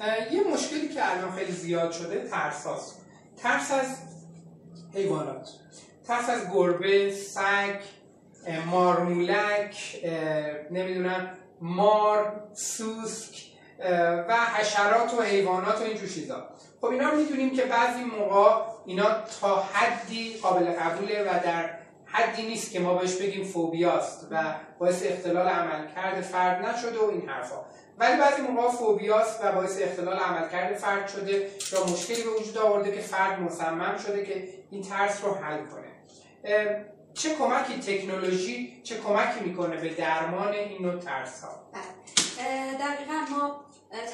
الان خیلی زیاد شده ترس هاست. ترس از حیوانات. ترس از گربه سگ مارمولک نمی‌دونم مار سوسک و حشرات و حیوانات و اینجور چیزا. خب اینا می‌دونیم که بعضی موقع اینا تا حدی قابل قبوله و در حدی نیست که ما بهش بگیم فوبیاست و باعث اختلال عملکرد فرد نشده و این حرفا. ولی بعضی موقع فوبیاست و باعث اختلال عملکرد فرد شده یا مشکلی به وجود آورده که فرد مصمم شده که این ترس رو حل کنه. چه کمکی تکنولوژی چه کمکی می‌کنه به درمان این نوع ترس ها بله. دقیقا ما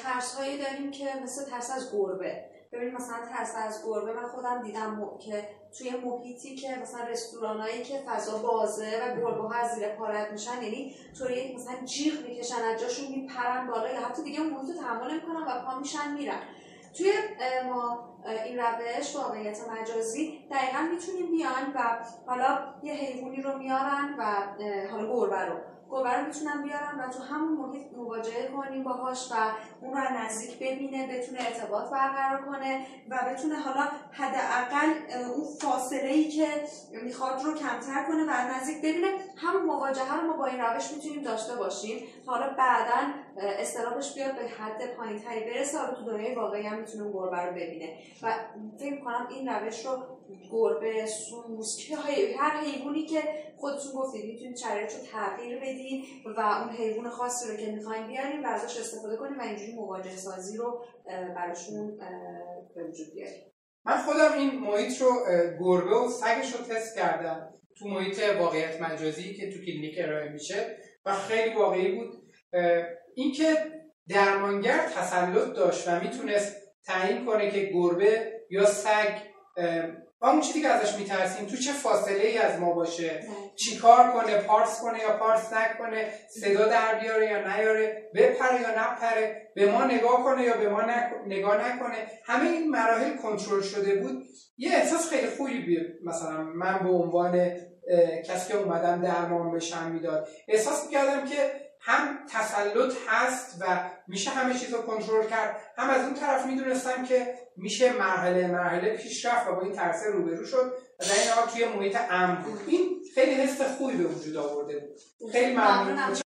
ترس هایی داریم که مثل ترس از گربه. ببینید مثلا ترس از گربه من خودم دیدم که توی محیطی که مثلا رستورانایی که فضا بازه و گربه ها از زیر پارت میشن یعنی طوری مثلا جیغ می‌کشن از جاشون میپرن بالا یا حتی دیگه اون محیط تحمل نمی‌کنن و پا میشن میرن. توی ما این روش واقعیت مجازی دقیقا می‌تونیم بیان و حالا یه حیوانی رو میارن و حالا گربه رو. گربه رو می‌تونن بیارن و تو همون محیط مواجهه کنیم باهاش و اون رو نزدیک ببینه بتونه ارتباط برقرار کنه و بتونه حالا اون فاصله ای که می‌خواد رو کمتر کنه و نزدیک ببینه. همون مواجهه رو ما با این روش می‌تونیم داشته باشیم. حالا بعدا استرابش بیاد به حد پایین تری برسه. حالا تو دنیای واقعی هم می‌تونه گربه رو ببینه. و فکر کنم این روش رو گربه سوسک هر حیوانی که خودتون گفتید می‌تونید شرایط رو تغییر بدین و اون حیوان خاصی رو که می‌خواین بیاریم و ازش استفاده کنیم و اینجوری مواجه سازی رو براشون به وجود بیاریم من خودم این محیط رو گربه و سگش رو تست کردم تو محیط واقعیت مجازی که تو کلینیک ارائه میشه و خیلی واقعی بود. اینکه درمانگر تسلط داشت و می‌تونست تعیین کنه که گربه یا سگ اون چیزی که ازش میترسیم تو چه فاصله ای از ما باشه؟ چیکار کنه؟ پارس کنه یا پارس نکنه؟ صدا در بیاره یا نیاره؟ بپره یا نپره؟ به ما نگاه کنه یا به ما نگاه نکنه؟ همه این مراحل کنترل شده بود. یه احساس خیلی خوبی بیه مثلا من به عنوان کسی که اومدم درمان بشم می‌داد. احساس می‌کردم که هم تسلط هست و میشه همه چیز رو کنترل کرد هم از اون طرف می‌دونستم که میشه مرحله مرحله پیش رفت و با این ترسه روبرو شد و در این توی محیط امن بود. این خیلی حس خوبی به وجود آورده خیلی ممنون.